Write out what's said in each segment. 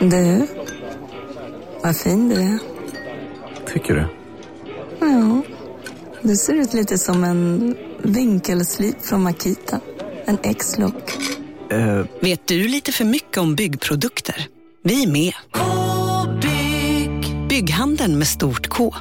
Du, vad fin du är. Tycker du? Ja, du ser ut lite som en vinkelslip från Makita. En X-look. Eh, Vet du lite för mycket om byggprodukter? Vi är med. -bygg. Bygghandeln med stort K.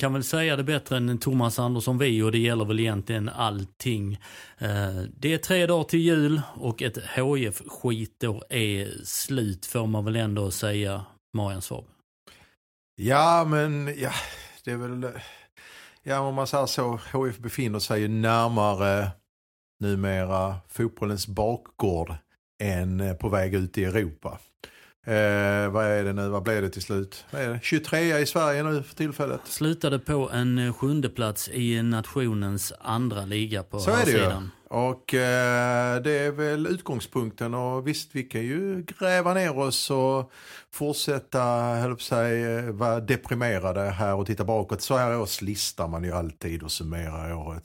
kan väl säga det bättre än Thomas Andersson vi och det gäller väl egentligen allting. Eh, det är tre dagar till jul och ett hf skitår är slut får man väl ändå säga, Marian Svab. Ja, men ja, det är väl... Ja, om man säger så, HIF befinner sig ju närmare numera fotbollens bakgård än på väg ut i Europa. Eh, vad är det nu, vad blev det till slut? Vad är det? 23 i Sverige nu för tillfället. Slutade på en eh, sjunde plats i nationens andra liga på Så här är det ju. sidan. Och eh, det är väl utgångspunkten och visst vi kan ju gräva ner oss och fortsätta, höll säga, eh, vara deprimerade här och titta bakåt. Så här års listar man ju alltid och summerar året.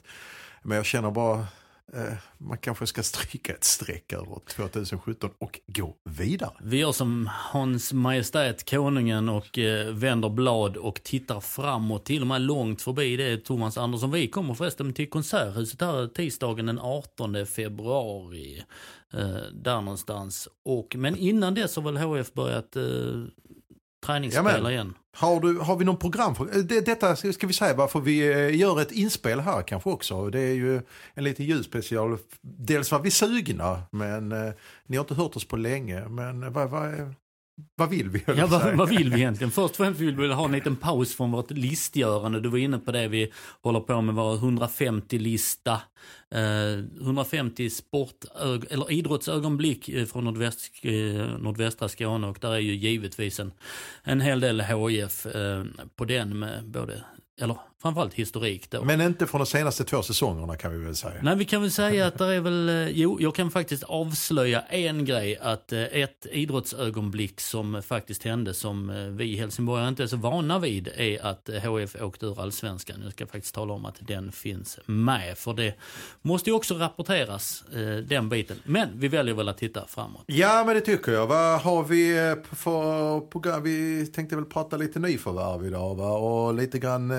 Men jag känner bara, Eh, man kanske ska stryka ett streck över 2017 och gå vidare. Vi gör som Hans Majestät Konungen och eh, vänder blad och tittar framåt, till och med långt förbi det Thomas Andersson. Vi kommer förresten till Konserthuset här tisdagen den 18 februari. Eh, där någonstans. Och, men innan dess har väl HF börjat eh, träningsspela Jamen. igen. Har, du, har vi någon program för det, Detta ska vi säga varför vi eh, gör ett inspel här kanske också. Det är ju en lite julspecial. Dels var vi sugna men eh, ni har inte hört oss på länge. Men eh, vad, vad, vad vill vi? Ja, vad, vad vill vi egentligen? Först och främst vill vi ha en liten paus från vårt listgörande. Du var inne på det, vi håller på med vår 150-lista. Eh, 150 sport eller idrottsögonblick eh, från nordväst, eh, nordvästra Skåne och där är ju givetvis en, en hel del HIF eh, på den med både, eller framförallt historik då. Men inte från de senaste två säsongerna kan vi väl säga. Nej, vi kan väl säga att det är väl, eh, jo, jag kan faktiskt avslöja en grej, att eh, ett idrottsögonblick som faktiskt hände som eh, vi i Helsingborg inte är så vana vid är att HF åkte ur allsvenskan. Jag ska faktiskt tala om att den finns med, för det måste ju också rapporteras, den biten. Men vi väljer väl att titta framåt. Ja men det tycker jag. Vad har vi för program? Vi tänkte väl prata lite nyförvärv idag va? Och lite grann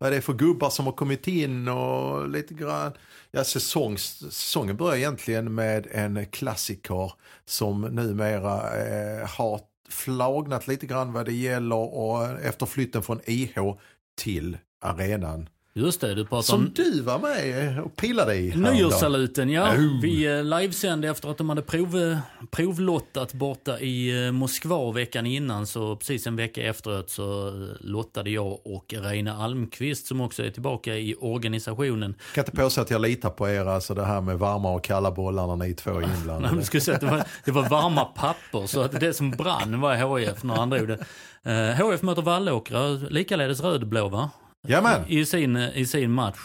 vad det är för gubbar som har kommit in och lite grann. Ja säsongs, säsongen börjar egentligen med en klassiker som numera eh, har flagnat lite grann vad det gäller och eh, efter flytten från IH till arenan. Just det, du pratar Som om du var med och pillade i. Nyårssaluten, ja. Oh. Vi eh, livesände efter att de hade prov, provlottat borta i eh, Moskva veckan innan. Så precis en vecka efteråt så eh, lottade jag och Reine Almqvist som också är tillbaka i organisationen. Jag kan inte påstå att jag litar på er, alltså det här med varma och kalla bollar när ni två är Nej, inblandade. men skulle säga att det, var, det var varma papper så att det som brann var HIF när han drog det. Eh, HIF möter Vallåkra, likaledes rödblå va? I sin, i sin match.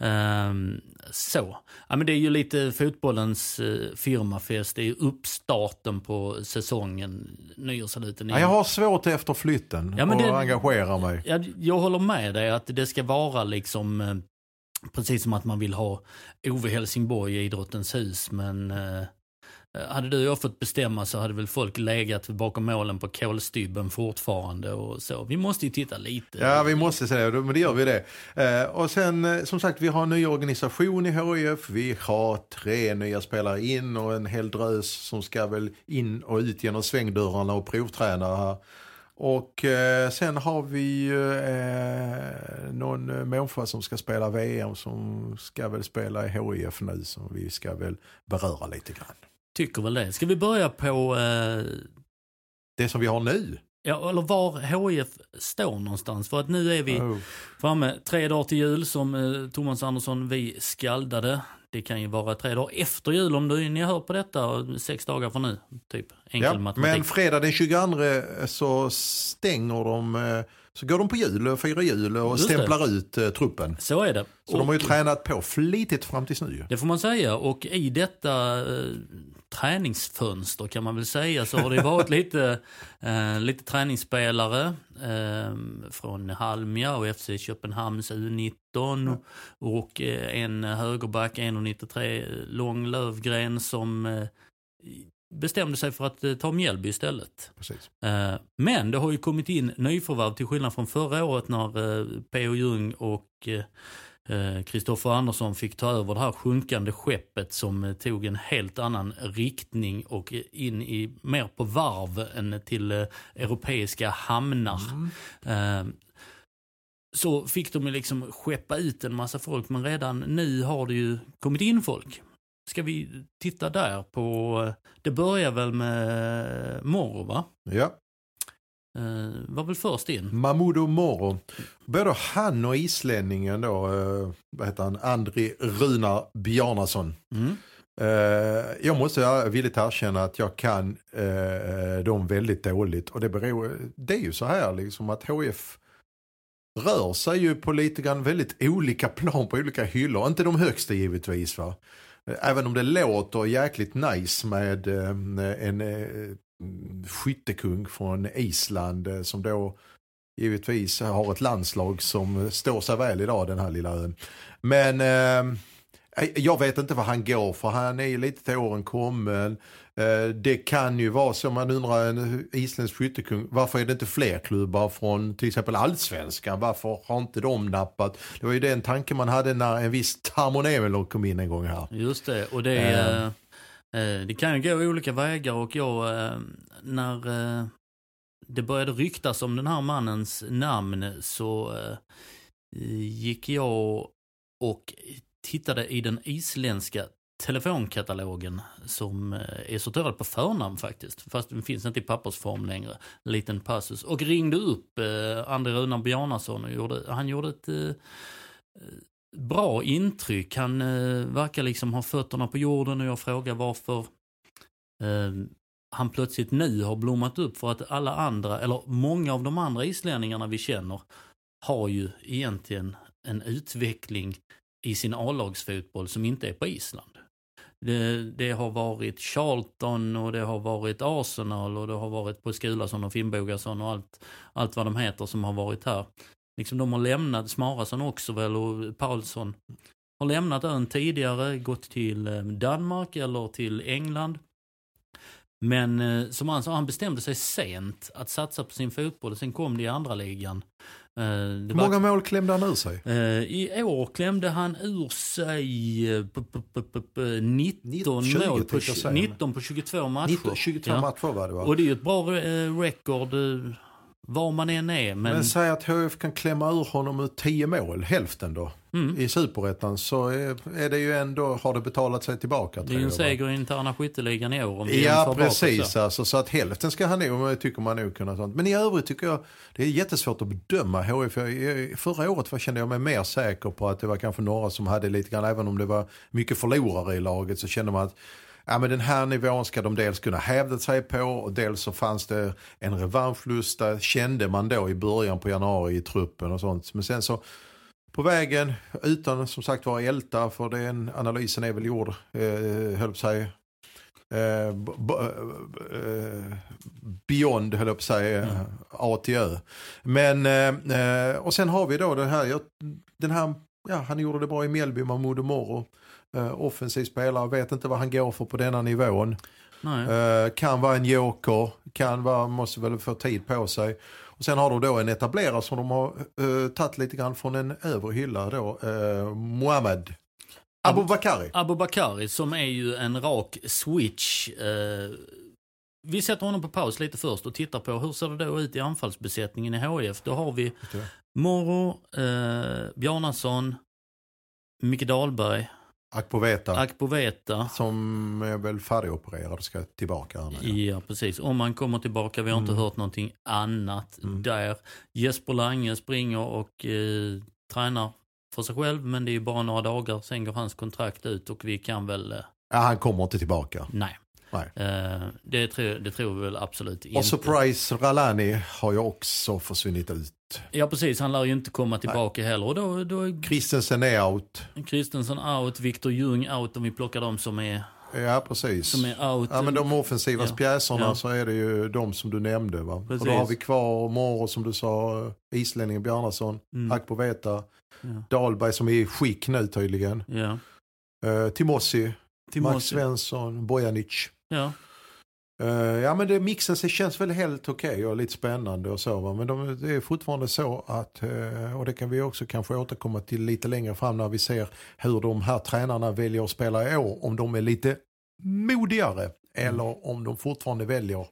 Ehm, så. Ja, men det är ju lite fotbollens uh, firmafest. Det är uppstarten på säsongen, nyårssaluten. Ja, jag har svårt efter flytten Ja, men och det- engagerar mig. Jag, jag håller med dig att det ska vara liksom eh, precis som att man vill ha Ove Helsingborg i Idrottens hus. Men eh, Eh, hade du och jag fått bestämma så hade väl folk legat bakom målen på kolstybben fortfarande och så. Vi måste ju titta lite. Ja, vi måste säga det, men det gör vi det. Eh, och sen, eh, som sagt, vi har en ny organisation i HIF. Vi har tre nya spelare in och en hel drös som ska väl in och ut genom svängdörrarna och provträna här. Och sen har vi ju eh, någon människa som ska spela VM som ska väl spela i HIF nu som vi ska väl beröra lite grann. Tycker väl det. Ska vi börja på eh, det som vi har nu. Ja, eller var HIF står någonstans. För att nu är vi Oh. framme tre dagar till jul som eh, Thomas Andersson vi skaldade. Det kan ju vara tre dagar efter jul om du, ni hör på detta, sex dagar från nu. Typ enkel Ja, matematik. men fredag den 22 så stänger de, eh, så går de på jul och firar jul och Just det. stämplar ut eh, truppen. Så är det. Så de har ju Och- tränat på flitigt fram tills nu. Det får man säga och i detta eh, träningsfönster kan man väl säga så har det varit lite, eh, lite träningsspelare eh, från Halmia och FC Köpenhamns U19 och eh, en högerback 1,93 lång Lövgren som eh, bestämde sig för att eh, ta Mjällby istället. Precis. Eh, Men det har ju kommit in nyförvärv till skillnad från förra året när eh, P.O. Jung och Kristoffer Andersson fick ta över det här sjunkande skeppet som tog en helt annan riktning och in i mer på varv än till europeiska hamnar. Eh, Så fick de liksom skeppa ut en massa folk men redan nu har det ju kommit in folk. Ska vi titta där på, det börjar väl med Moro va? Ja. Eh, var väl först in. Mahmoud Moro. Både han och islänningen då, eh, vad heter han, Andri Runar Bjarnason. Mm. Eh, jag måste villigt erkänna att jag kan eh, dem väldigt dåligt. Och det beror, det är ju så här liksom att HF rör sig ju på lite grann väldigt olika plan på olika hyllor. Inte de högsta givetvis va. Även om det låter jäkligt nice med eh, en eh, skyttekung från Island eh, som då givetvis har ett landslag som står sig väl idag den här lilla ön. Men eh, jag vet inte vad han går för. Han är ju lite till åren kommen. Eh, Det kan ju vara så man undrar en isländsk skyttekung. Varför är det inte fler klubbar från till exempel allsvenskan? Varför har inte de nappat? Det var ju den tanke man hade när en viss Tarmo kom in en gång här. Just det, och det, är, eh, det kan ju gå olika vägar och jag, när det började ryktas om den här mannens namn så gick jag och tittade i den isländska telefonkatalogen som eh, är sorterad på förnamn faktiskt. Fast den finns inte i pappersform längre. Liten passus. Och ringde upp eh, André Runar Bjarnason och gjorde, han gjorde ett eh, eh, bra intryck. Han eh, verkar liksom ha fötterna på jorden och jag frågar varför eh, han plötsligt nu har blommat upp för att alla andra, eller många av de andra islänningarna vi känner har ju egentligen en utveckling i sin A-lagsfotboll som inte är på Island. Det, det har varit Charlton och det har varit Arsenal och det har varit på Skulason och Finnbogason och allt, allt vad de heter som har varit här. Liksom de har lämnat, Smarason också väl och Paulsson har lämnat ön tidigare, gått till eh, Danmark eller till England. Men eh, som han sa, han bestämde sig sent att satsa på sin fotboll. och Sen kom det i andra ligan. Eh, Hur många mål klämde han ur sig? Eh, I år klämde han ur sig eh, p- p- p- p- p- 19 20 mål på, tänkte jag säga. 19 på 22 matcher. 19, 22 Ja. matcher var det va? Och det är ju ett bra eh, record eh, var man än är. Men, Men säg att HF kan klämma ur honom ur 10 mål, hälften då, mm, i superettan så är, det ju ändå, har det betalat sig tillbaka. det är ju en seger i interna skytteligan i år. Om Ja precis så. alltså, så att hälften ska han nog, tycker man nog kunna sånt. Men i övrigt tycker jag det är jättesvårt att bedöma HF. Förra året var, kände jag mig mer säker på att det var kanske några som hade lite grann, även om det var mycket förlorare i laget så kände man att Ja, men den här nivån ska de dels kunna hävda sig på och dels så fanns det en revanschlust där kände man då i början på januari i truppen och sånt. Men sen så på vägen, utan som sagt vara älta, för den analysen är väl gjord, eh, höll på sig, eh, eh, beyond, höll jag på att säga, Mm. A till Ö. Men, eh, eh, och sen har vi då den här, jag- den här, ja han gjorde det bra i Mjällby, Mahmoud Moro. Eh, offensiv spelare, vet inte vad han går för på denna nivån. Nej. Eh, kan vara en joker, kan vara, måste väl få tid på sig. Och sen har de då en etablerare som de har uh, tagit lite grann från en övre hylla då, uh, Mohamed Abu Bakari. Abu Bakari som är ju en rak switch. Eh, vi sätter honom på paus lite först och tittar på hur ser det då ut i anfallsbesättningen i HIF. Då har vi Moro, eh, Bjarnason, Micke Dahlberg, Akpoveta. Akpoveta. som är väl färdigopererad och ska tillbaka. Här nu. Ja, precis. Om han kommer tillbaka, vi har inte Mm. hört någonting annat Mm. där. Jesper Lange springer och eh, tränar för sig själv, men det är ju bara några dagar, sen går hans kontrakt ut och vi kan väl, eh, Ja, han kommer inte tillbaka. nej. Nej. Eh, det, tror, det tror vi väl absolut inte. Och Surprise Ralani har ju också försvunnit ut. Ja, precis. Han lär ju inte komma tillbaka heller. Och då, då Christensen är out. Kristensson out, Viktor Ljung out om vi plockar dem som är, Ja, precis. som är out. Ja, men de offensiva Ja. pjäserna Ja. så är det ju de som du nämnde. Va? Precis. Och då har vi kvar Moro som du sa, islänningen Bjarnason, Mm. Akpoveta, Ja. Dahlberg som är i skick nu tydligen. Ja. Uh, Timossi, Max Timossi. Svensson, Bojanic. Ja. Eh, ja men det, mixen så känns väl helt okej och lite spännande och så va. Men de, det är fortfarande så att, eh, och det kan vi också kanske återkomma till lite längre fram när vi ser hur de här tränarna väljer att spela i år. Om de är lite modigare eller om de fortfarande väljer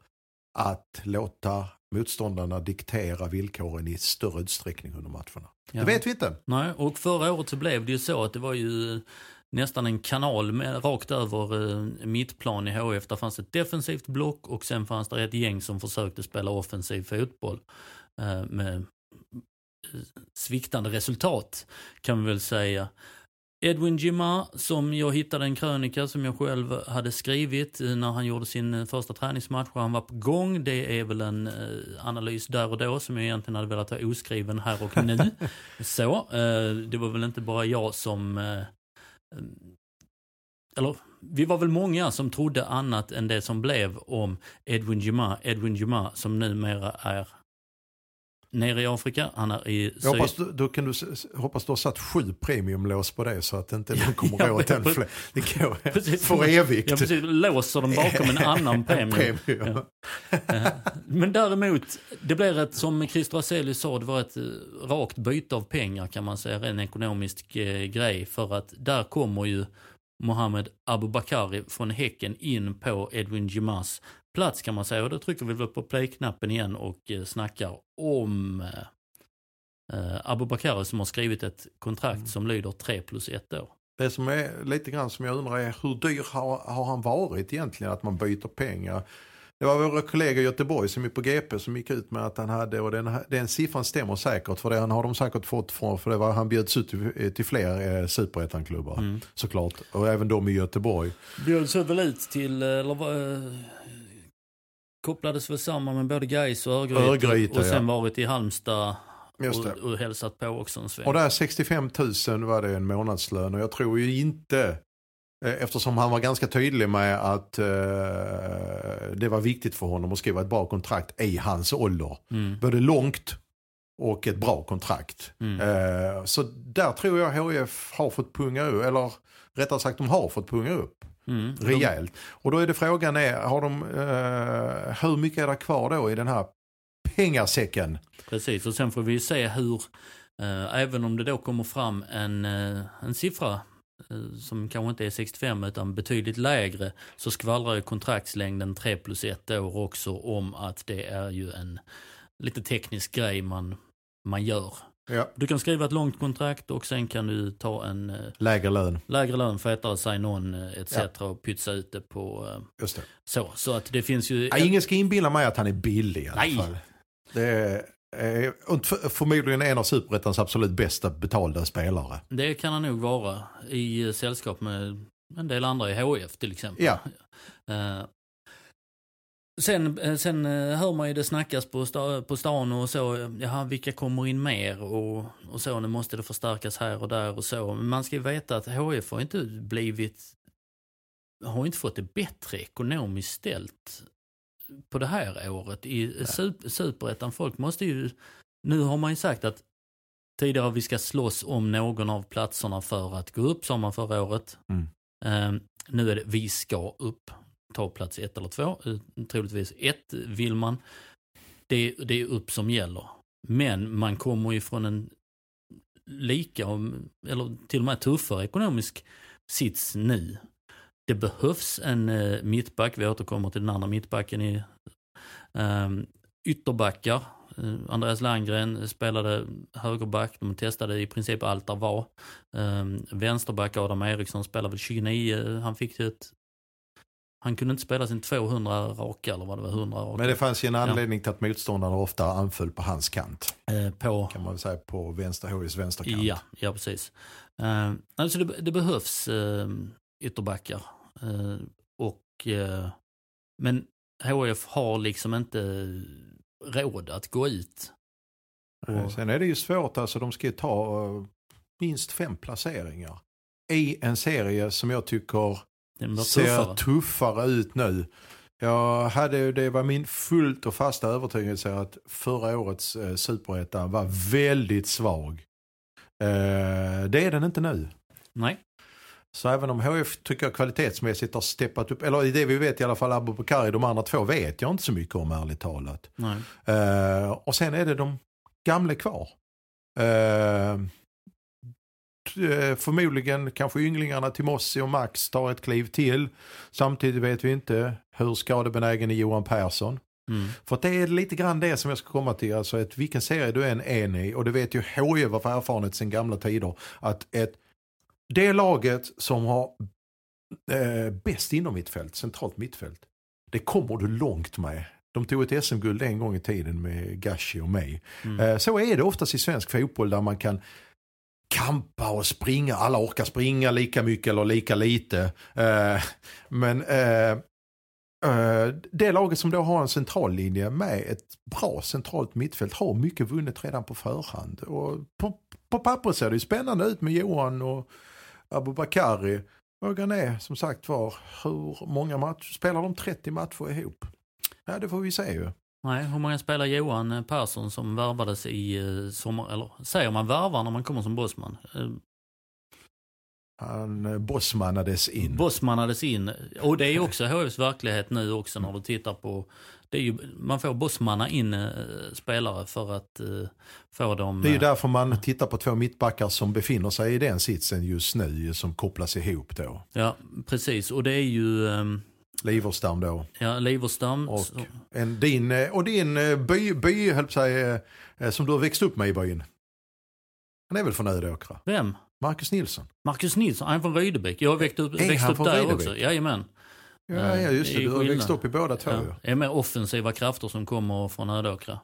att låta motståndarna diktera villkoren i större utsträckning under matcherna. Ja. Det vet vi inte. Nej, och förra året så blev det ju så att det var ju nästan en kanal med, rakt över eh, mittplan i HF. Där fanns ett defensivt block och sen fanns det ett gäng som försökte spela offensiv fotboll. Eh, med eh, sviktande resultat kan vi väl säga. Edwin Gima, som jag hittade en krönika som jag själv hade skrivit eh, när han gjorde sin eh, första träningsmatch och han var på gång. Det är väl en analys där och då som jag egentligen hade velat ha oskriven här och nu. Så, det var väl inte bara jag som... Ehm, eller, vi var väl många som trodde annat än det som blev om Edwin Gima. Edwin Gima som numera är nere i Afrika. Han är i Jag hoppas, du, då kan du, hoppas du har satt sju premiumlås på det så att inte någon kommer ja, åt den fler. Det går Precis. för evigt. Ja, precis. Låser dem bakom en annan premium. Premium. Eh, Men däremot, det blir ett, som Christer Azelius sa, det var ett eh, rakt byte av pengar kan man säga, en ekonomisk eh, grej. För att där kommer ju Mohamed Abubakari från Häcken in på Edwin Jimas plats kan man säga. Och då trycker vi väl på play-knappen igen och eh, snackar om eh, eh, Abubakari som har skrivit ett kontrakt Mm. som lyder 3 plus 1 år. Det som är lite grann som jag undrar är hur dyr har, har han varit egentligen att man byter pengar? Det var våra kollegor i Göteborg som är på GP som gick ut med att han hade, och den, den siffran stämmer säkert för det har de säkert fått från, för det var, han bjöds ut till, till fler eh, superettanklubbar Mm. såklart. Och även de i Göteborg. Bjöds väl ut till, eh, eller var, eh, kopplades väl samman med både Gais och Örgryte. Örgryte, och sen ja. varit i Halmstad och, och hälsat på också en sväng. Och där 65 000 var det en månadslön och jag tror ju inte Eftersom han var ganska tydlig med att eh, det var viktigt för honom att skriva ett bra kontrakt i hans ålder. Mm. Både långt och ett bra kontrakt. Mm. Eh, så där tror jag HIF har fått punga upp, eller rättare sagt de har fått punga upp Mm. rejält. Och då är det frågan är, har de, eh, hur mycket är det kvar då i den här pengasäcken? Precis, och sen får vi se hur, eh, även om det då kommer fram en, eh, en siffra eh, som kanske inte är 65 utan betydligt lägre, så skvallrar ju kontraktslängden 3 plus 1 år också om att det är ju en lite teknisk grej man, man gör. Ja. Du kan skriva ett långt kontrakt och sen kan du ta en eh, Lägre lön, lägre lön för att sig någon eh, etc. och pytsa ut det på eh, just det. så. Så att det finns ju... Ja, ingen ska inbilla mig att han är billig i alla Nej. fall. Det är eh, förmodligen en av Superettans absolut bästa betalda spelare. Det kan han nog vara i eh, sällskap med en del andra i HF till exempel. Ja. Eh, sen, eh, sen eh, hör man ju det snackas på, sta, på stan och så, eh, jaha vilka kommer in mer och, och så, nu måste det förstärkas här och där och så. Men man ska ju veta att HF har inte blivit, har inte fått det bättre ekonomiskt ställt på det här året i super, superettan. Folk måste ju, nu har man ju sagt att tidigare vi ska slåss om någon av platserna för att gå upp, sa man förra året. Mm. Eh, nu är det vi ska upp, ta plats ett eller två. Eh, troligtvis ett vill man. Det, det är upp som gäller. Men man kommer ju från en lika, eller till och med tuffare ekonomisk sits nu. Det behövs en eh, mittback, vi återkommer till den andra mittbacken i eh, ytterbackar. Eh, Andreas Landgren spelade högerback, de testade i princip allt där var. Eh, Vänsterback Adam Eriksson spelade väl 29, han fick ett han kunde inte spela sin 200 raka eller vad det var, 100 raka. Men det fanns ju en anledning till att motståndarna ofta anföll på hans kant. Eh, på, Kan man väl säga på vänster, HIs vänsterkant. ja, ja, precis. Eh, alltså det, det behövs eh, ytterbackar. Eh, och, eh, men HF har liksom inte råd att gå ut. Eh, Sen är det ju svårt, alltså de ska ju ta eh, minst fem placeringar. I en serie som jag tycker ser tuffare. tuffare ut nu. Jag hade, det var min fullt och fasta övertygelse att förra årets eh, superetta var väldigt svag. Eh, det är den inte nu. Nej. Så även om HF tycker jag kvalitetsmässigt har steppat upp, eller i det vi vet i alla fall Abubakari, de andra två vet jag inte så mycket om ärligt talat. Eh, och sen är det de gamla kvar. Eh, förmodligen kanske ynglingarna till Mossi och Max tar ett kliv till. Samtidigt vet vi inte hur skadebenägen är Johan Persson. Mm. För det är lite grann det som jag ska komma till. Alltså att vilken serie du än är i, och det vet ju HIF av erfarenhet sedan gamla tider, att ett, det laget som har eh, bäst inom mittfält, centralt mittfält, det kommer du långt med. De tog ett SM-guld en gång i tiden med Gashi och mig. Mm. Eh, så är det oftast i svensk fotboll där man kan kampa och springa. Alla orkar springa lika mycket eller lika lite. Eh, men eh, eh, det laget som då har en central linje med ett bra centralt mittfält har mycket vunnet redan på förhand. Och på, på pappret ser det ju spännande ut med Johan och Abubakari. Frågan är som sagt var hur många matcher, spelar de 30 matcher ihop? Ja det får vi se ju. Nej, hur många spelar Johan Persson som värvades i eh, sommar, eller säger man värvar när man kommer som bossman? Eh, Han eh, bossmannades in. Bossmannades in, och det är också HFs verklighet nu också när du tittar på, det är ju, man får bossmanna in eh, spelare för att eh, få dem... Det är ju eh, därför man tittar på två mittbackar som befinner sig i den sitsen just nu som kopplas ihop då. Ja, precis, och det är ju eh, Liverstam då. ja, Liverstam. Och, en, din, eh, och din eh, by, by höll eh, som du har växt upp med i byn. Han är väl från Ödåkra? Vem? Marcus Nilsson. Marcus Nilsson, han är från Rydebäck. Jag har växt upp, växt upp där Rydebäck? också. Jajamän. Ja, Eh, ja just det. Du har växt upp i båda två Ja. Det är mer offensiva krafter som kommer från Ödåkra.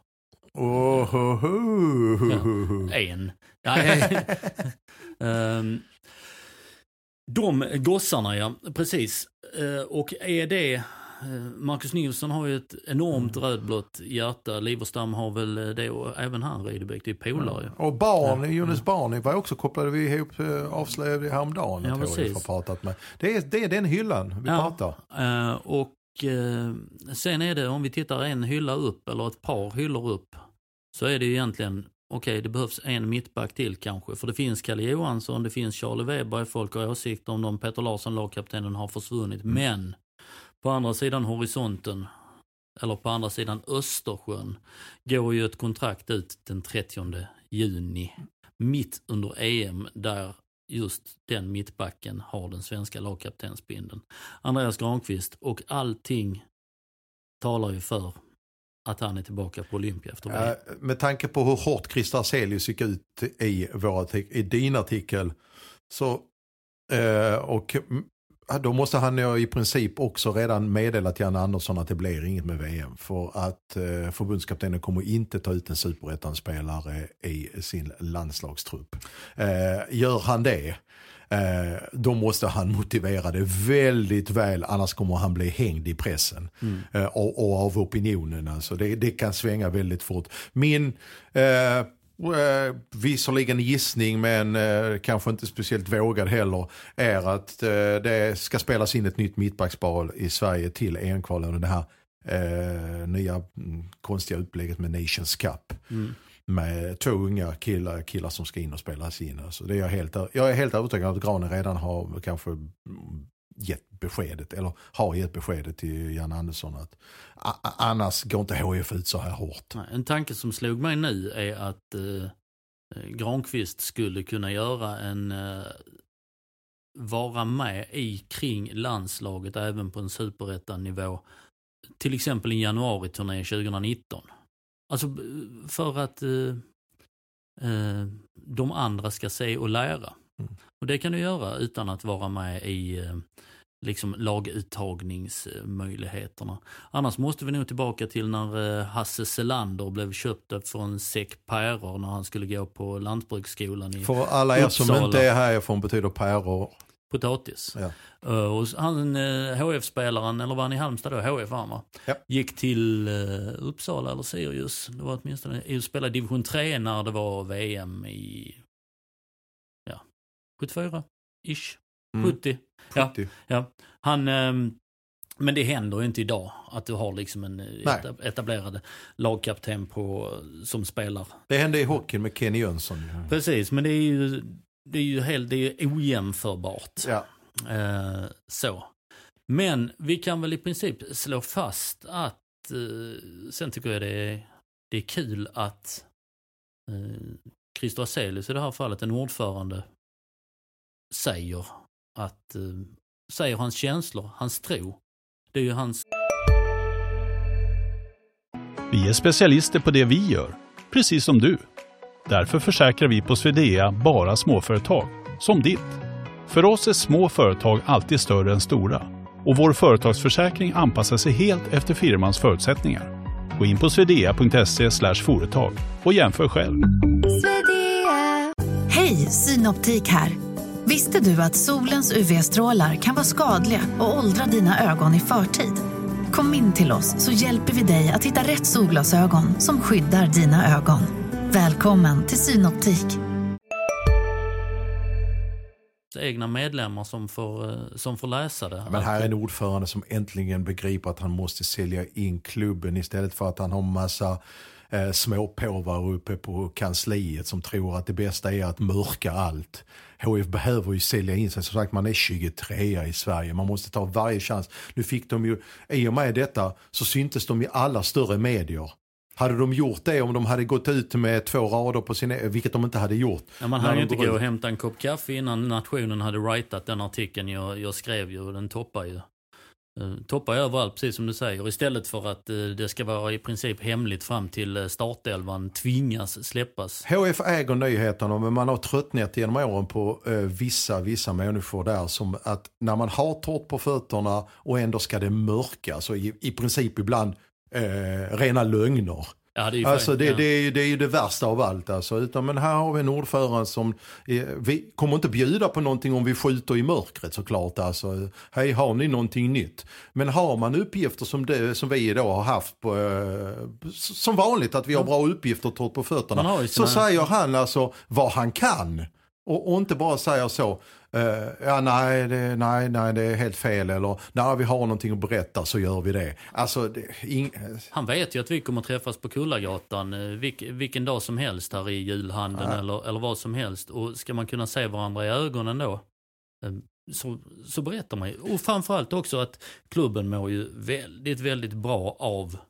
Oh, ho, ho. En. Ja, eh, ehm, de gossarna ja, precis. Eh, och är det, eh, Marcus Nilsson har ju ett enormt Mm. rödblått hjärta. Liverstam har väl eh, det och även han Rydebäck, det är polare ju. Och barn, Ja. Jonas Barni var också kopplade vi ihop, eh, avslöjade vi häromdagen. Ja, precis. har pratat med. Det är, det är den hyllan vi Ja. pratar. Eh, och eh, sen är det, om vi tittar en hylla upp eller ett par hyllor upp, så är det ju egentligen, okej det behövs en mittback till kanske. För det finns Kalle Johansson, det finns Charlie Weber, folk har åsikter om dem, Peter Larsson, lagkaptenen, har försvunnit. Men på andra sidan horisonten, eller på andra sidan Östersjön, går ju ett kontrakt ut den 30 juni. Mitt under EM där just den mittbacken har den svenska lagkaptensbindeln. Andreas Granqvist och allting talar ju för att han är tillbaka på Olympia efter VM. Med tanke på hur hårt Christer Hazelius gick ut i, vår, i din artikel så eh, och mm, då måste han ju i princip också redan meddela till Janne Andersson att det blir inget med VM. För att eh, förbundskaptenen kommer inte ta ut en superettan-spelare i sin landslagstrupp. Eh, gör han det Eh, då måste han motivera det väldigt väl, annars kommer han bli hängd i pressen. Eh, och, och av opinionen. Alltså. Det, det kan svänga väldigt fort. Min, eh, visserligen gissning men eh, kanske inte speciellt vågad heller, är att eh, det ska spelas in ett nytt mittbackspar i Sverige till EM-kvalen. och Det här eh, nya mm, konstiga upplägget med Nations Cup Mm. med två unga killar, killar som ska in och spelas in. Alltså det är jag, helt, jag är helt övertygad om att Granen redan har kanske mm, gett beskedet, eller har gett beskedet till Jan Andersson att annars går inte HIF ut så här hårt. En tanke som slog mig nu är att eh, Granqvist skulle kunna göra en eh, vara med i kring landslaget även på en superettan-nivå. Till exempel en januari-turné 2019. Alltså för att eh, eh, de andra ska se och lära. Mm. Och det kan du göra utan att vara med i eh, liksom laguttagningsmöjligheterna. Annars måste vi nog tillbaka till när eh, Hasse Selander blev köpt för en säck päror när han skulle gå på lantbruksskolan i För alla er som Uppsala. inte är härifrån betyder päror. potatis. Ja. Eh, Och han eh, HF-spelaren, eller var han i Halmstad då? HF var han va? Ja. Gick till eh, Uppsala eller Sirius. Det var åtminstone, spelade division 3 när det var VM i, ja, 74? Mm. 70? Ja. 70. Ja. Han, ehm, men det händer ju inte idag att du har liksom en eh, Nej. eta- etablerad lagkapten på, som spelar. Det hände i hockeyn med Kenny Jönsson. Precis, men det är ju, det är ju helt, det är ojämförbart. Ja. Eh, så. Men vi kan väl i princip slå fast att, eh, sen tycker jag det är, det är kul att eh, Christer Aselius i det här fallet, en ordförande, säger att, eh, säger hans känslor, hans tro. Det är ju hans Vi är specialister på det vi gör, precis som du. Därför försäkrar vi på Swedea bara småföretag, som ditt. För oss är små företag alltid större än stora och vår företagsförsäkring anpassar sig helt efter firmans förutsättningar. Gå in på swedea.se företag och jämför själv. Hej, Synoptik här. Visste du att solens UV-strålar kan vara skadliga och åldra dina ögon i förtid? Kom in till oss så hjälper vi dig att hitta rätt solglasögon som skyddar dina ögon. Välkommen till Synoptik. egna medlemmar som får, eh, som får läsa det. Men här är en ordförande som äntligen begriper att han måste sälja in klubben istället för att han har massa eh, småpåvar uppe på kansliet som tror att det bästa är att mörka allt. HF behöver ju sälja in sig. Som sagt, man är 23 i Sverige. Man måste ta varje chans. Nu fick de ju, i och med detta så syntes de i alla större medier. Hade de gjort det om de hade gått ut med två rader på sin, vilket de inte hade gjort. Ja, man hann ju inte gå och hämta en kopp kaffe innan nationen hade writat den artikeln jag, jag skrev ju den toppar ju. Eh, toppar överallt, precis som du säger. Istället för att eh, det ska vara i princip hemligt fram till eh, startelvan tvingas släppas. HF äger nyheterna men man har tröttnat genom åren på vissa, vissa människor där som att när man har torrt på fötterna och ändå ska det mörkas och i, i princip ibland eh, rena lögner. Ja, det är ju Alltså det, det, är, det är ju det värsta av allt. Alltså. Utan, men här har vi en ordförande som, eh, vi kommer inte bjuda på någonting om vi skjuter i mörkret såklart. Alltså, hej har ni någonting nytt? Men har man uppgifter som, det, som vi idag har haft på, eh, som vanligt att vi har bra uppgifter torrt på fötterna. Så säger han alltså vad han kan. Och, och inte bara säger så, eh, ja nej det, nej, nej det är helt fel eller när vi har någonting att berätta så gör vi det. Alltså, det, ing, Han vet ju att vi kommer träffas på Kullagatan eh, vilk, vilken dag som helst här i julhandeln eller, eller vad som helst. Och ska man kunna se varandra i ögonen då eh, så, så berättar man ju. Och framförallt också att klubben mår ju väldigt, väldigt bra av eh,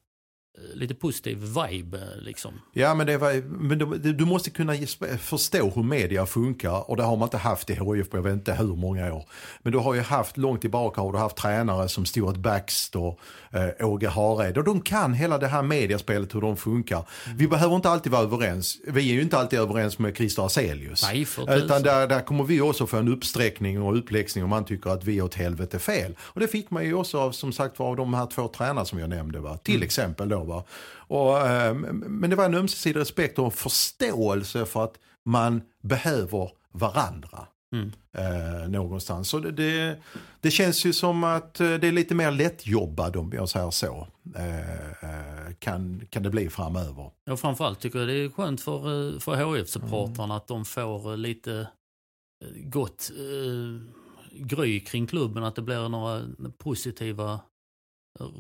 lite positiv vibe eh, liksom. Ja men, det var, men du, du måste kunna förstå hur media funkar och det har man inte haft i HIF på jag vet inte hur många år. Men du har ju haft, långt tillbaka har du haft tränare som Stuart Baxter, eh, Åge Hareid och de kan hela det här mediaspelet hur de funkar. Vi behöver inte alltid vara överens, vi är ju inte alltid överens med Christer Aselius. Nej, för Utan där, där kommer vi också få en uppsträckning och uppläxning om man tycker att vi är åt helvete fel. Och det fick man ju också av, som sagt var, av de här två tränarna som jag nämnde. Va? Till exempel då. Va? Och, eh, men det var en ömsesidig respekt och förståelse för att man behöver varandra. Mm. Eh, någonstans. Så det, det, det känns ju som att eh, det är lite mer lättjobbad om jag säger så. Eh, eh, kan, kan det bli framöver. Och framförallt tycker jag det är skönt för, för HF-supportrarna att de får lite gott eh, gry kring klubben. Att det blir några positiva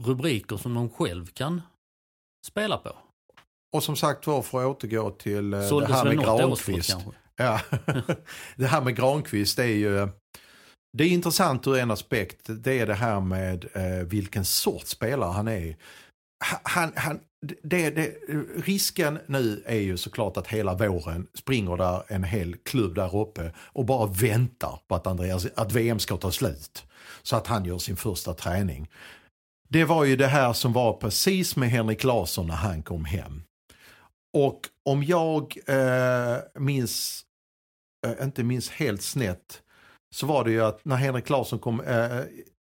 rubriker som de själv kan spela på. Och som sagt var, för att återgå till eh, det Såldes här väl med årsfort Granqvist. Ja. det här med Granqvist det är ju det är intressant ur en aspekt. Det är det här med eh, vilken sorts spelare han är. Han, han, det, det, risken nu är ju såklart att hela våren springer där en hel klubb där uppe och bara väntar på att, Andreas, att VM ska ta slut. Så att han gör sin första träning. Det var ju det här som var precis med Henrik Larsson när han kom hem. Och om jag eh, minns, eh, inte minns helt snett, så var det ju att när Henrik Larsson kom, eh,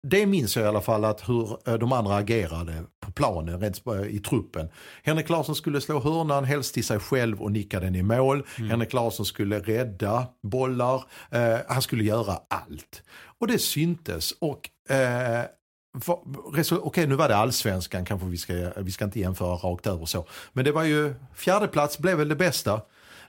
det minns jag i alla fall att hur eh, de andra agerade på planen, sp- i truppen. Henrik Larsson skulle slå hörnan, helst till sig själv och nicka den i mål. Henrik Larsson skulle rädda bollar, eh, han skulle göra allt. Och det syntes. Och eh, Okej, nu var det allsvenskan, kanske vi ska, vi ska inte jämföra rakt över så. Men det var ju, fjärde plats blev väl det bästa.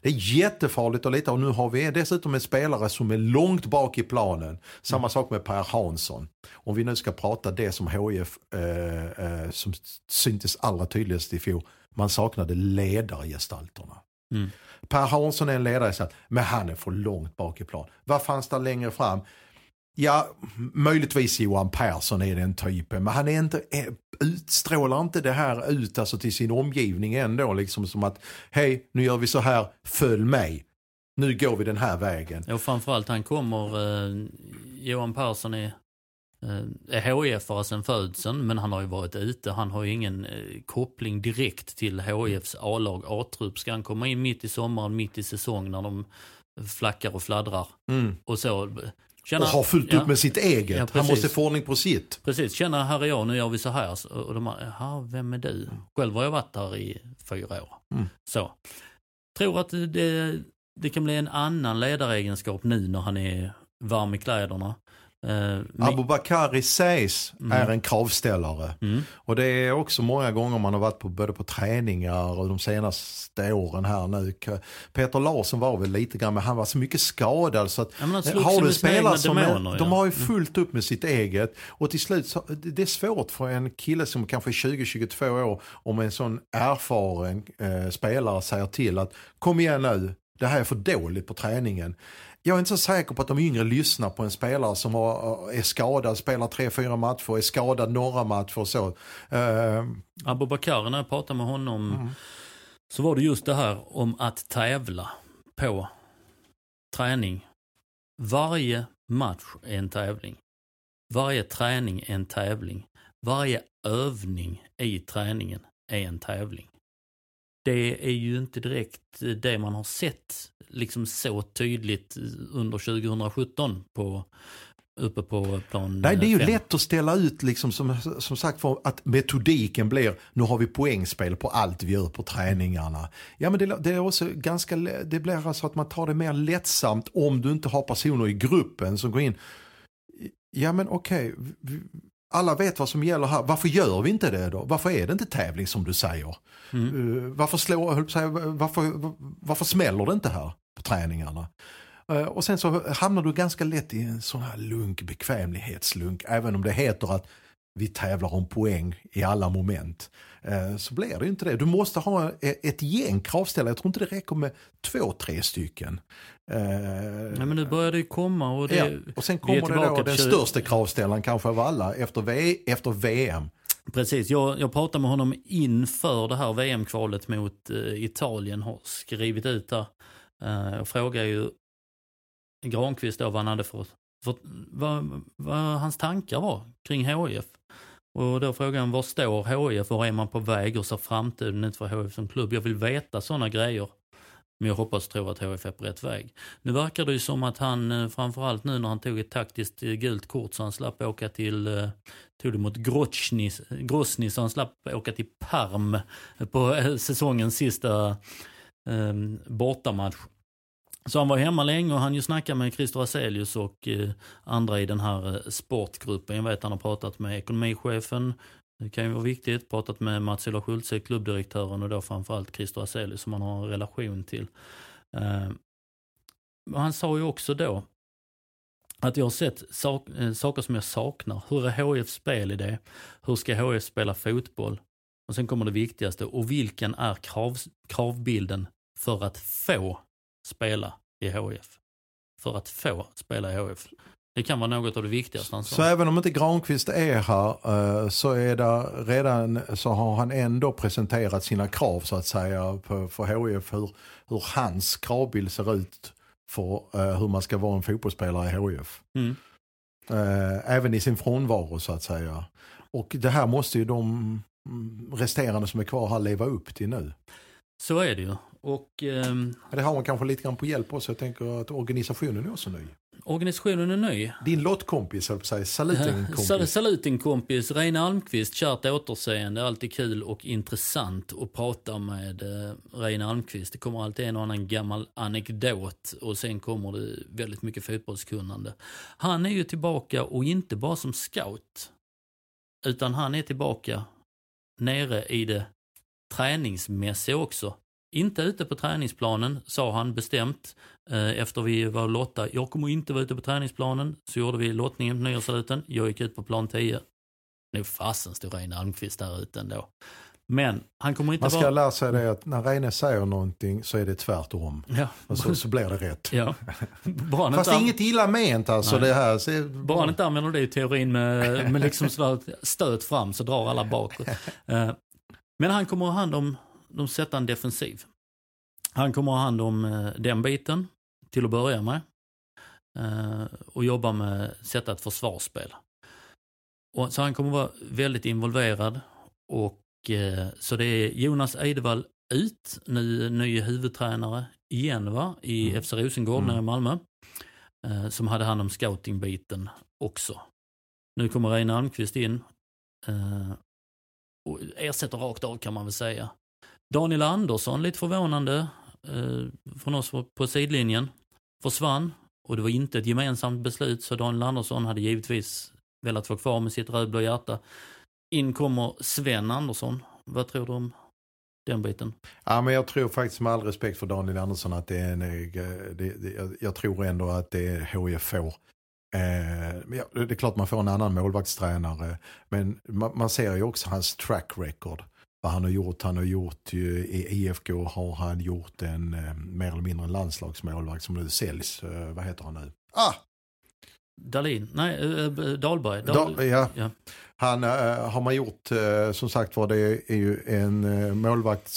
Det är jättefarligt att lita och nu har vi dessutom en spelare som är långt bak i planen. Samma sak med Per Hansson. Om vi nu ska prata det som HIF eh, eh, som syntes allra tydligast i fjol. Man saknade ledargestalterna. Mm. Per Hansson är en ledargestalt, men han är för långt bak i plan. Vad fanns där längre fram? Ja, möjligtvis Johan Persson är den typen, men han är inte, är, utstrålar inte det här ut alltså till sin omgivning ändå. Liksom som att, hej, nu gör vi så här, följ mig. Nu går vi den här vägen. Och framförallt han kommer, eh, Johan Persson är, eh, är HIF-are sedan födseln men han har ju varit ute. Han har ju ingen eh, koppling direkt till HIFs A-lag, A-trupp. Ska han komma in mitt i sommaren, mitt i säsong när de flackar och fladdrar Mm. och så. Känna, Och har fullt ja, upp med sitt eget. Ja, han måste få ordning på sitt. Precis, känna här är jag, nu gör vi så här. Och de jaha, vem är du? Själv har jag varit där i fyra år. Mm. Så. Tror att det, det kan bli en annan ledaregenskap nu när han är varm i kläderna. Eh, mi- Abubakari sägs Mm. är en kravställare. mm, Och det är också många gånger man har varit på, både på träningar och de senaste åren här nu. Peter Larsson var väl lite grann, men han var så mycket skadad så att Ja, har du spelare som är, demoner, de ja. har ju fullt upp med sitt eget och till slut så, det det är svårt för en kille som kanske är 20-22 år om en sån erfaren eh, spelare säger till att kom igen nu, det här är för dåligt på träningen. Jag är inte så säker på att de yngre lyssnar på en spelare som har, är skadad, spelar tre fyra matcher, är skadad några matcher och så. Eh, Abubakar, när jag pratade med honom Mm. så var det just det här om att tävla på träning. Varje match är en tävling. Varje träning är en tävling. Varje övning i träningen är en tävling. Det är ju inte direkt det man har sett liksom så tydligt under 2017 på, uppe på plan Nej, det är ju fem. lätt att ställa ut liksom som, som sagt för att metodiken blir, nu har vi poängspel på allt vi gör på träningarna. Ja men det, det är också ganska, det blir alltså att man tar det mer lättsamt om du inte har personer i gruppen som går in. Ja men okej, vi- alla vet vad som gäller här. Varför gör vi inte det då? Varför är det inte tävling som du säger? Mm. Uh, varför, slår, säga, varför, varför smäller det inte här på träningarna? Uh, och sen så hamnar du ganska lätt i en sån här lunk, bekvämlighetslunk. Även om det heter att vi tävlar om poäng i alla moment. Uh, så blir det inte det. Du måste ha e- ett gäng kravställare. Jag tror inte det räcker med två, tre stycken. Uh, Ja, men nu börjar det ju komma och det, ja. Och sen kommer det då den till- största kravställaren kanske av alla efter, v, efter VM. Precis, jag, jag pratade med honom inför det här VM-kvalet mot eh, Italien, har skrivit ut där. Eh, jag frågade ju Granqvist då vad han hade för, för vad, vad hans tankar var kring HIF. Och då frågade han, var står HIF, var är man på väg och ser framtiden ut för HIF som klubb? Jag vill veta sådana grejer. Men jag hoppas och tror att HIF är på rätt väg. Nu verkar det ju som att han, eh, framförallt nu när han tog ett taktiskt eh, gult kort så han slapp åka till, eh, tog det mot Grozny, Grozny så han slapp åka till Parm på säsongens sista eh, bortamatch. Så han var hemma länge och han ju snackade med Christer Aselius och eh, andra i den här eh, sportgruppen. Jag vet han har pratat med ekonomichefen, det kan ju vara viktigt, pratat med Mats-Ola Schultze, klubbdirektören och då framförallt Christer Aselius som han har en relation till. Eh, han sa ju också då att jag har sett sak, saker som jag saknar. Hur är HIFs spelidé? Hur ska HIF spela fotboll? Och sen kommer det viktigaste, och vilken är krav, kravbilden för att få spela i HIF? För att få spela i HIF. Det kan vara något av det viktigaste han sa. Så även om inte Granqvist är här eh, så, är det redan, så har han ändå presenterat sina krav så att säga på, för HIF. Hur, hur hans kravbild ser ut för eh, hur man ska vara en fotbollsspelare i HIF. Mm. Eh, även i sin frånvaro så att säga. Och det här måste ju de mm, resterande som är kvar här leva upp till nu. Så är det ju. Och ehm, Det har man kanske lite grann på hjälp också. Jag tänker att organisationen är också ny. organisationen är ny. Din lottkompis, höll på att säga, Reine Almqvist, kärt återseende, alltid kul och intressant att prata med eh, Reine Almqvist. Det kommer alltid en och annan gammal anekdot och sen kommer det väldigt mycket fotbollskunnande. Han är ju tillbaka och inte bara som scout, utan han är tillbaka nere i det träningsmässiga också. Inte ute på träningsplanen, sa han bestämt eh, efter vi var lotta. Jag kommer inte vara ute på träningsplanen. Så gjorde vi lottningen på nyårssaluten. Jag gick ut på plan 10. Nu fasen stod Reine Almqvist där ute ändå. Men han kommer inte Man ska vara... lära sig det att när Reine säger någonting så är det tvärtom. Ja. Och så, så blir det rätt. ja. Bara Fast är inget illa ment alltså Nej. det här. Så, Bara han inte använder det i teorin med, med liksom stöt fram så drar alla bakåt. Eh, Men han kommer att ha hand om, de sätta en defensiv. Han kommer ha hand om eh, den biten till att börja med. Eh, Och jobba med att sätta ett försvarsspel. Och, så han kommer vara väldigt involverad. Och eh, Så det är Jonas Eidevall ut, nu ny huvudtränare igen va, i Mm. FC Rosengård Mm. nere i Malmö. eh, Som hade hand om scoutingbiten också. Nu kommer Reine Almqvist in. eh, Och ersätter rakt av kan man väl säga. Daniel Andersson, lite förvånande eh, från oss på- sidlinjen, försvann. Och det var inte ett gemensamt beslut så Daniel Andersson hade givetvis velat vara kvar med sitt rödblå hjärta. In kommer Sven Andersson. Vad tror du om den biten? Ja, men jag tror faktiskt med all respekt för Daniel Andersson att det är en, eh, det, det, jag, jag tror ändå att det är HIF får. Eh, ja, det är klart man får en annan målvaktstränare. Eh, men man, man ser ju också hans track record. Vad han har gjort. Han har gjort ju, i IFK har han gjort en eh, mer eller mindre en landslagsmålvakt som nu säljs. Eh, vad heter han nu? Ah! Dalin? Nej, eh, eh, Dahlberg. Da, ja. ja. Han eh, har man gjort, som sagt var det är ju en målvakt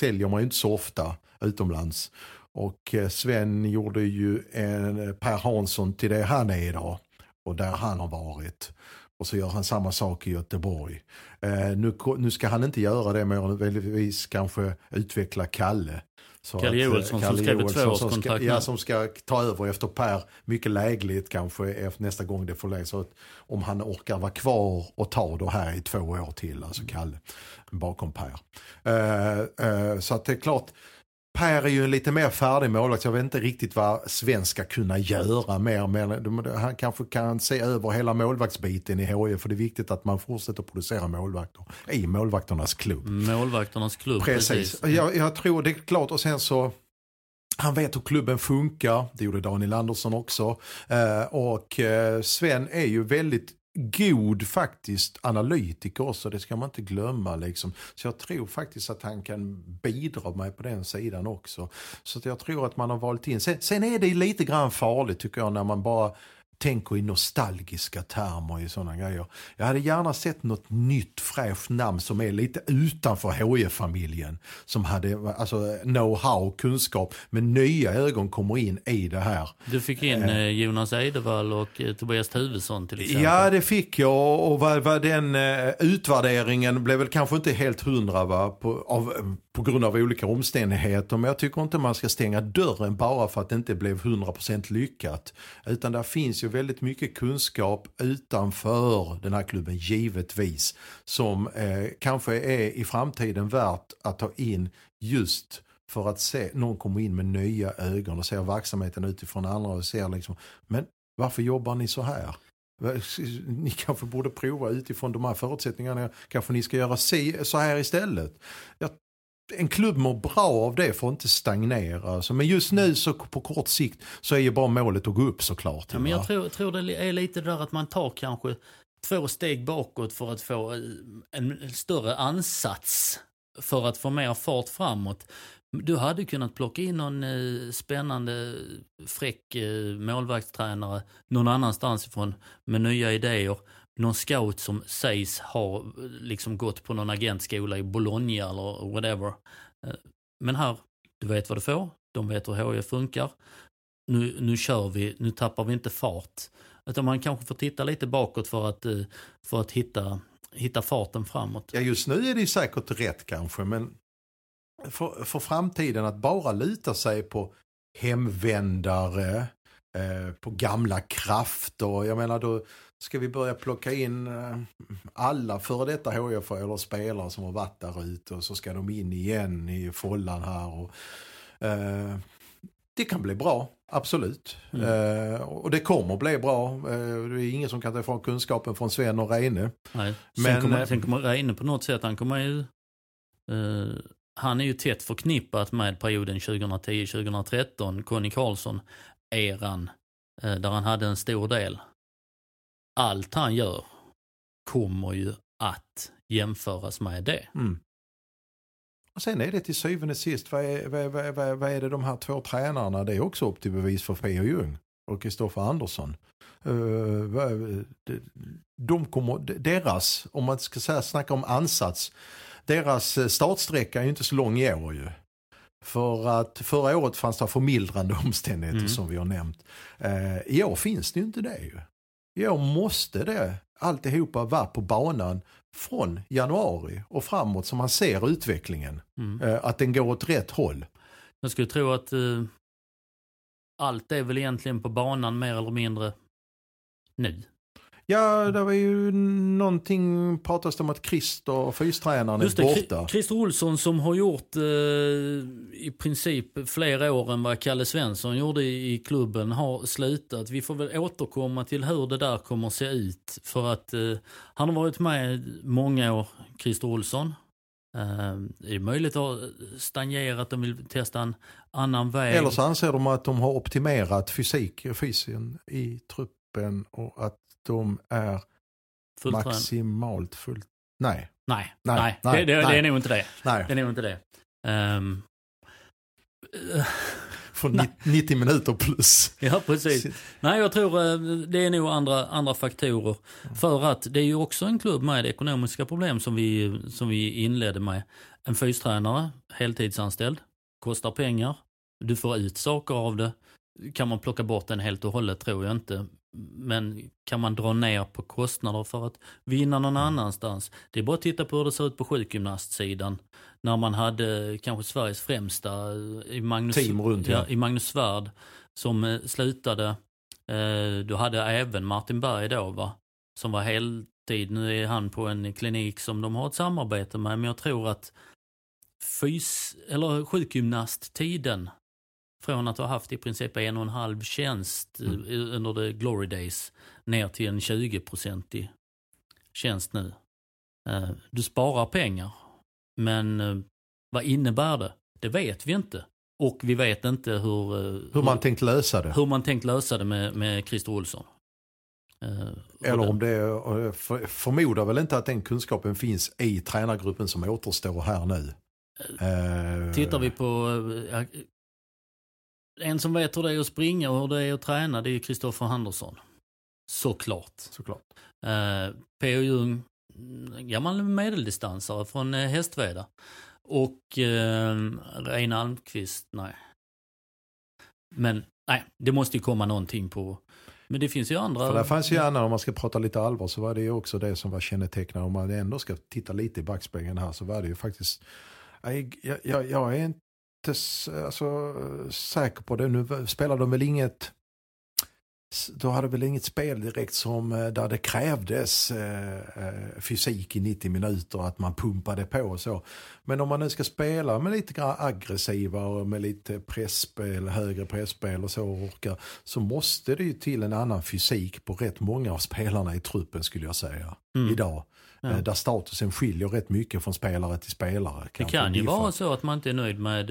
säljer man ju inte så ofta utomlands. Och Sven gjorde ju en Per Hansson till det han är idag och där han har varit. Och så gör han samma sak i Göteborg. Eh, nu, nu ska han inte göra det mer än möjligtvis kanske utveckla Kalle. Så Kalle eh, Joelsson som skrev ett tvåårskontrakt Ja, som ska ta över efter Per. Mycket lägligt kanske nästa gång det får. Så att om han orkar vara kvar och ta det här i två år till, alltså Kalle, bakom Per. Eh, eh, så att det är klart, Per är ju en lite mer färdig målvakt. Jag vet inte riktigt vad Sven ska kunna göra mer. Men han kanske kan se över hela målvaktsbiten i HIF. För det är viktigt att man fortsätter producera målvakter i målvakternas klubb. Målvakternas klubb. Precis. Precis. Jag, jag tror det är klart och sen så han vet hur klubben funkar, det gjorde Daniel Andersson också. Eh, och eh, Sven är ju väldigt god faktiskt analytiker också, det ska man inte glömma. Liksom. Så jag tror faktiskt att han kan bidra med på den sidan också. Så att jag tror att man har valt in. Sen, sen är det lite grann farligt tycker jag när man bara tänker i nostalgiska termer i sådana grejer. Jag hade gärna sett något nytt fräscht namn som är lite utanför HIF-familjen. Som hade alltså, know-how, kunskap, men nya ögon kommer in i det här. Du fick in eh, Jonas Eidevall och eh, Tobias Tuvesson till exempel. Ja, det fick jag och vad, vad den eh, utvärderingen blev väl kanske inte helt hundra va, på, av, på grund av olika omständigheter. Men jag tycker inte man ska stänga dörren bara för att det inte blev 100% lyckat. Utan där finns ju väldigt mycket kunskap utanför den här klubben, givetvis. Som eh, kanske är i framtiden värt att ta in just för att se, någon kommer in med nya ögon och ser verksamheten utifrån andra och ser liksom, men varför jobbar ni så här? Ni kanske borde prova utifrån de här förutsättningarna. Kanske ni ska göra si- så här istället. Jag, en klubb mår bra av det för att inte stagnera. Alltså, men just nu så på kort sikt så är ju bara målet att gå upp såklart. Ja, men jag tror, tror det är lite där att man tar kanske två steg bakåt för att få eh, en större ansats för att få mer fart framåt. Du hade kunnat plocka in någon eh, spännande, fräck eh, målvaktstränare någon annanstans ifrån med nya idéer. Någon scout som sägs ha liksom gått på någon agentskola i Bologna eller whatever. Eh, men här, du vet vad du får, de vet hur HIF funkar. Nu, nu kör vi, nu tappar vi inte fart. Utan man kanske får titta lite bakåt för att, eh, för att hitta, hitta farten framåt. Ja, just nu är det säkert rätt kanske, men för, för framtiden att bara luta sig på hemvändare, eh, på gamla krafter. Jag menar då ska vi börja plocka in eh, alla före detta HIF eller spelare som har varit där ute och så ska de in igen i follan här. Och, eh, det kan bli bra, absolut. Mm. Eh, och det kommer bli bra. Eh, det är ingen som kan ta ifrån kunskapen från Sven och Reine. Nej. Sen Men, kommer, eh, sen kommer Reine på något sätt, han kommer ju... eh, han är ju tätt förknippat med perioden 2010-2013, Conny Karlsson-eran, där han hade en stor del. Allt han gör kommer ju att jämföras med det. Mm. Och sen är det till syvende och sist, vad är, vad, är- vad, är- vad, är- det de här två tränarna, det är också upp till bevis för P.O. Ljung och Kristoffer Andersson. Vad- de, kommer, deras, om man ska säga, snacka om ansats, deras eh, startsträcka är ju inte så lång i år ju. För att förra året fanns det förmildrande omständigheter Mm. som vi har nämnt. Eh, I år finns det ju inte det ju. År måste det alltihopa vara på banan från januari och framåt så man ser utvecklingen. Mm. Eh, att den går åt rätt håll. Jag skulle tro att eh, allt är väl egentligen på banan mer eller mindre nu. Ja, det var ju någonting, pratas det om att Christer, fystränaren, är Just det, borta. Chri- Christer Olsson som har gjort eh, i princip fler år än vad Kalle Svensson gjorde i, i klubben har slutat. Vi får väl återkomma till hur det där kommer se ut. För att eh, han har varit med många år, Christer Olsson. Eh, det är möjligt att ha stagnerat, de vill testa en annan väg. Eller så anser de att de har optimerat fysik, fysen i truppen och att de är Fullträn- maximalt fullt. Nej, Nej, Nej, nej, nej, det, det, det nej. är nog inte det. nej. Det är nog inte det. Eh, För ni- 90 minuter plus. ja, precis. Nej, jag tror eh, det är nog andra, andra faktorer. För att det är ju också en klubb med ekonomiska problem som vi, som vi inledde med. En fystränare, heltidsanställd, kostar pengar. Du får ut saker av det. Kan man plocka bort den helt och hållet tror jag inte. Men kan man dra ner på kostnader för att vinna någon annanstans? Det är bara att titta på hur det ser ut på sjukgymnastsidan. När man hade kanske Sveriges främsta eh, i Magnus, Team runt, ja, ja. i Magnus Svärd som eh, slutade. Eh, du hade även Martin Berg då va? Som var heltid. Nu är han på en klinik som de har ett samarbete med. Men jag tror att fys eller sjukgymnasttiden från att ha haft i princip en och en halv tjänst eh, under the glory days ner till en 20-procentig tjänst nu. Eh, Du sparar pengar, men eh, vad innebär det? Det vet vi inte. Och vi vet inte hur, Hur man tänkt lösa det. hur man tänkt lösa det med, med Christer Olsson. Eller om det är, för, förmodar väl inte att den kunskapen finns i tränargruppen som återstår här nu. Tittar vi på en som vet hur det är att springa och hur det är att träna, det är Kristoffer Andersson. Såklart. Såklart. Eh, P.O. Ljung, mm, gammal medeldistansare från eh, Hästveda. Och eh, Reine Almqvist, nej. Men nej, det måste ju komma någonting på... Men det finns ju andra... För där fanns ju gärna, om man ska prata lite allvar, så var det ju också det som var kännetecknande. Om man ändå ska titta lite i backspegeln här så var det ju faktiskt, jag, jag, jag, jag är inte alltså, säker på det. Nu spelar de väl inget, då hade väl inget spel direkt som eh, där det krävdes eh, eh, fysik i 90 minuter, att man pumpade på och så. Men om man nu ska spela med lite grann aggressiva och med lite pressspel, högre pressspel och så och orkar, så måste det ju till en annan fysik på rätt många av spelarna i truppen skulle jag säga. Mm. Idag. Ja. Eh, Där statusen skiljer rätt mycket från spelare till spelare. Det kan ju Diffar. vara så att man inte är nöjd med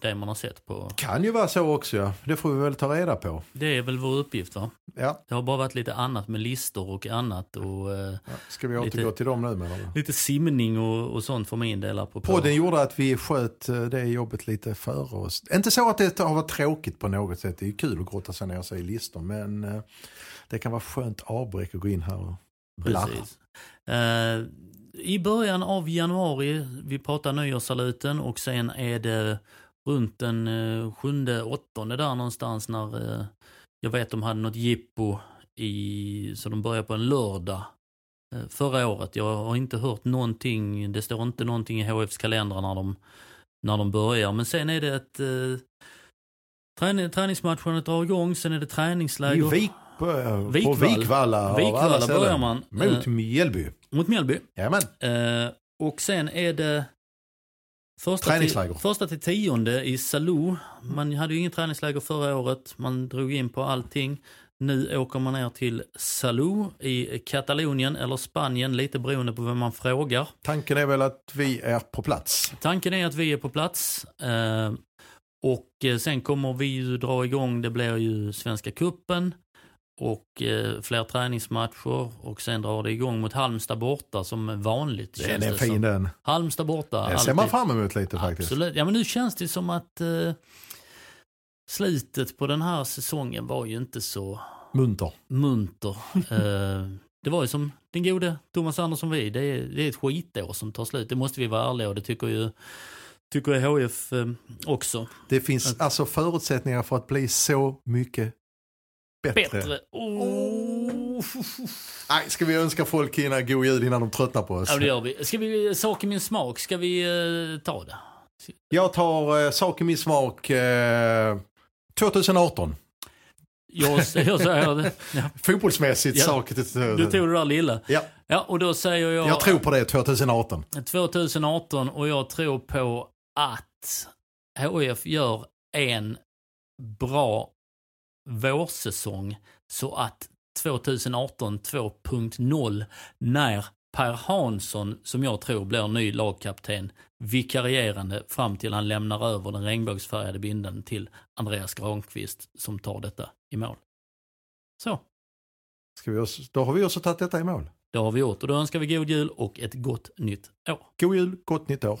det man har sett på... Kan ju vara så också ja. Det får vi väl ta reda på. Det är väl vår uppgift va? Ja. Det har bara varit lite annat med listor och annat och eh, Ja. Ska vi Lite- återgå till dem nu menar du? lite simning och, och sånt för min del. På Podden gjorde att vi sköt eh, det jobbet lite före oss. Inte så att det har varit tråkigt på något sätt. Det är kul att grotta sig ner sig i listor. Men det kan vara skönt avbräck att gå in här och. Precis. Eh, I början av januari, vi pratar nyårssaluten och sen är det runt den eh, sjunde, åttonde där någonstans när eh, jag vet de hade något jippo i, så de börjar på en lördag eh, förra året. Jag har inte hört någonting, det står inte någonting i HFs kalendrar när de när de börjar. Men sen är det ett... Eh, träning, träningsmatcherna drar igång, sen är det träningsläger. Vik, på Vikvall. Vikvalla. av Vikvalla alla ställen. börjar man. Mot Eh. Mjällby. Mot Mjällby. Jajamän. Eh, och sen är det första till, första till tionde i Salou. Man hade ju ingen träningsläger förra året. Man drog in på allting. Nu åker man ner till Salou i Katalonien eller Spanien, lite beroende på vem man frågar. Tanken är väl att vi är på plats. Tanken är att vi är på plats. Eh, och sen kommer vi ju dra igång, det blir ju Svenska Kuppen och eh, fler träningsmatcher och sen drar det igång mot Halmstad borta som vanligt. Den känns är det fin den. Halmstad borta. Den ser man alltid. fram emot lite faktiskt. Absolut. Ja men nu känns det som att eh, slutet på den här säsongen var ju inte så Munter. munter. eh, det var ju som den gode Thomas Andersson vi, det är, det är ett skitår som tar slut. Det måste vi vara ärliga och det tycker ju tycker HF eh, också. Det finns alltså förutsättningar för att bli så mycket bättre. Bättre. Oh. Nej, ska vi önska folk innan god jul innan de tröttnar på oss? Ja det gör vi. Ska vi, sak i min smak, ska vi eh, ta det? Jag tar eh, sak i min smak eh, 2018. Jag, jag säger det. Ja, Fotbollsmässigt Ja. sak. du tog det där lilla. Ja, Ja och då säger jag... jag tror på det 2018. 2018 och jag tror på att HF gör en bra vårsäsong så att 2018 2.0 när Per Hansson, som jag tror blir ny lagkapten, vikarierande fram till han lämnar över den regnbågsfärgade bindeln till Andreas Granqvist som tar detta i mål. Så, Ska vi också, då har vi också tagit detta i mål. det har vi gjort och då önskar vi god jul och ett gott nytt år. God jul, gott nytt år.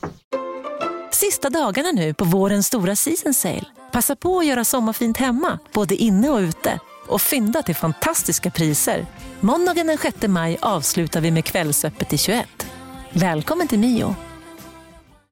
Sista dagarna nu på vårens stora season sale. Passa på att göra sommarfint hemma, både inne och ute. Och fynda till fantastiska priser. Måndagen den 6 maj avslutar vi med Kvällsöppet i 21. Välkommen till Mio.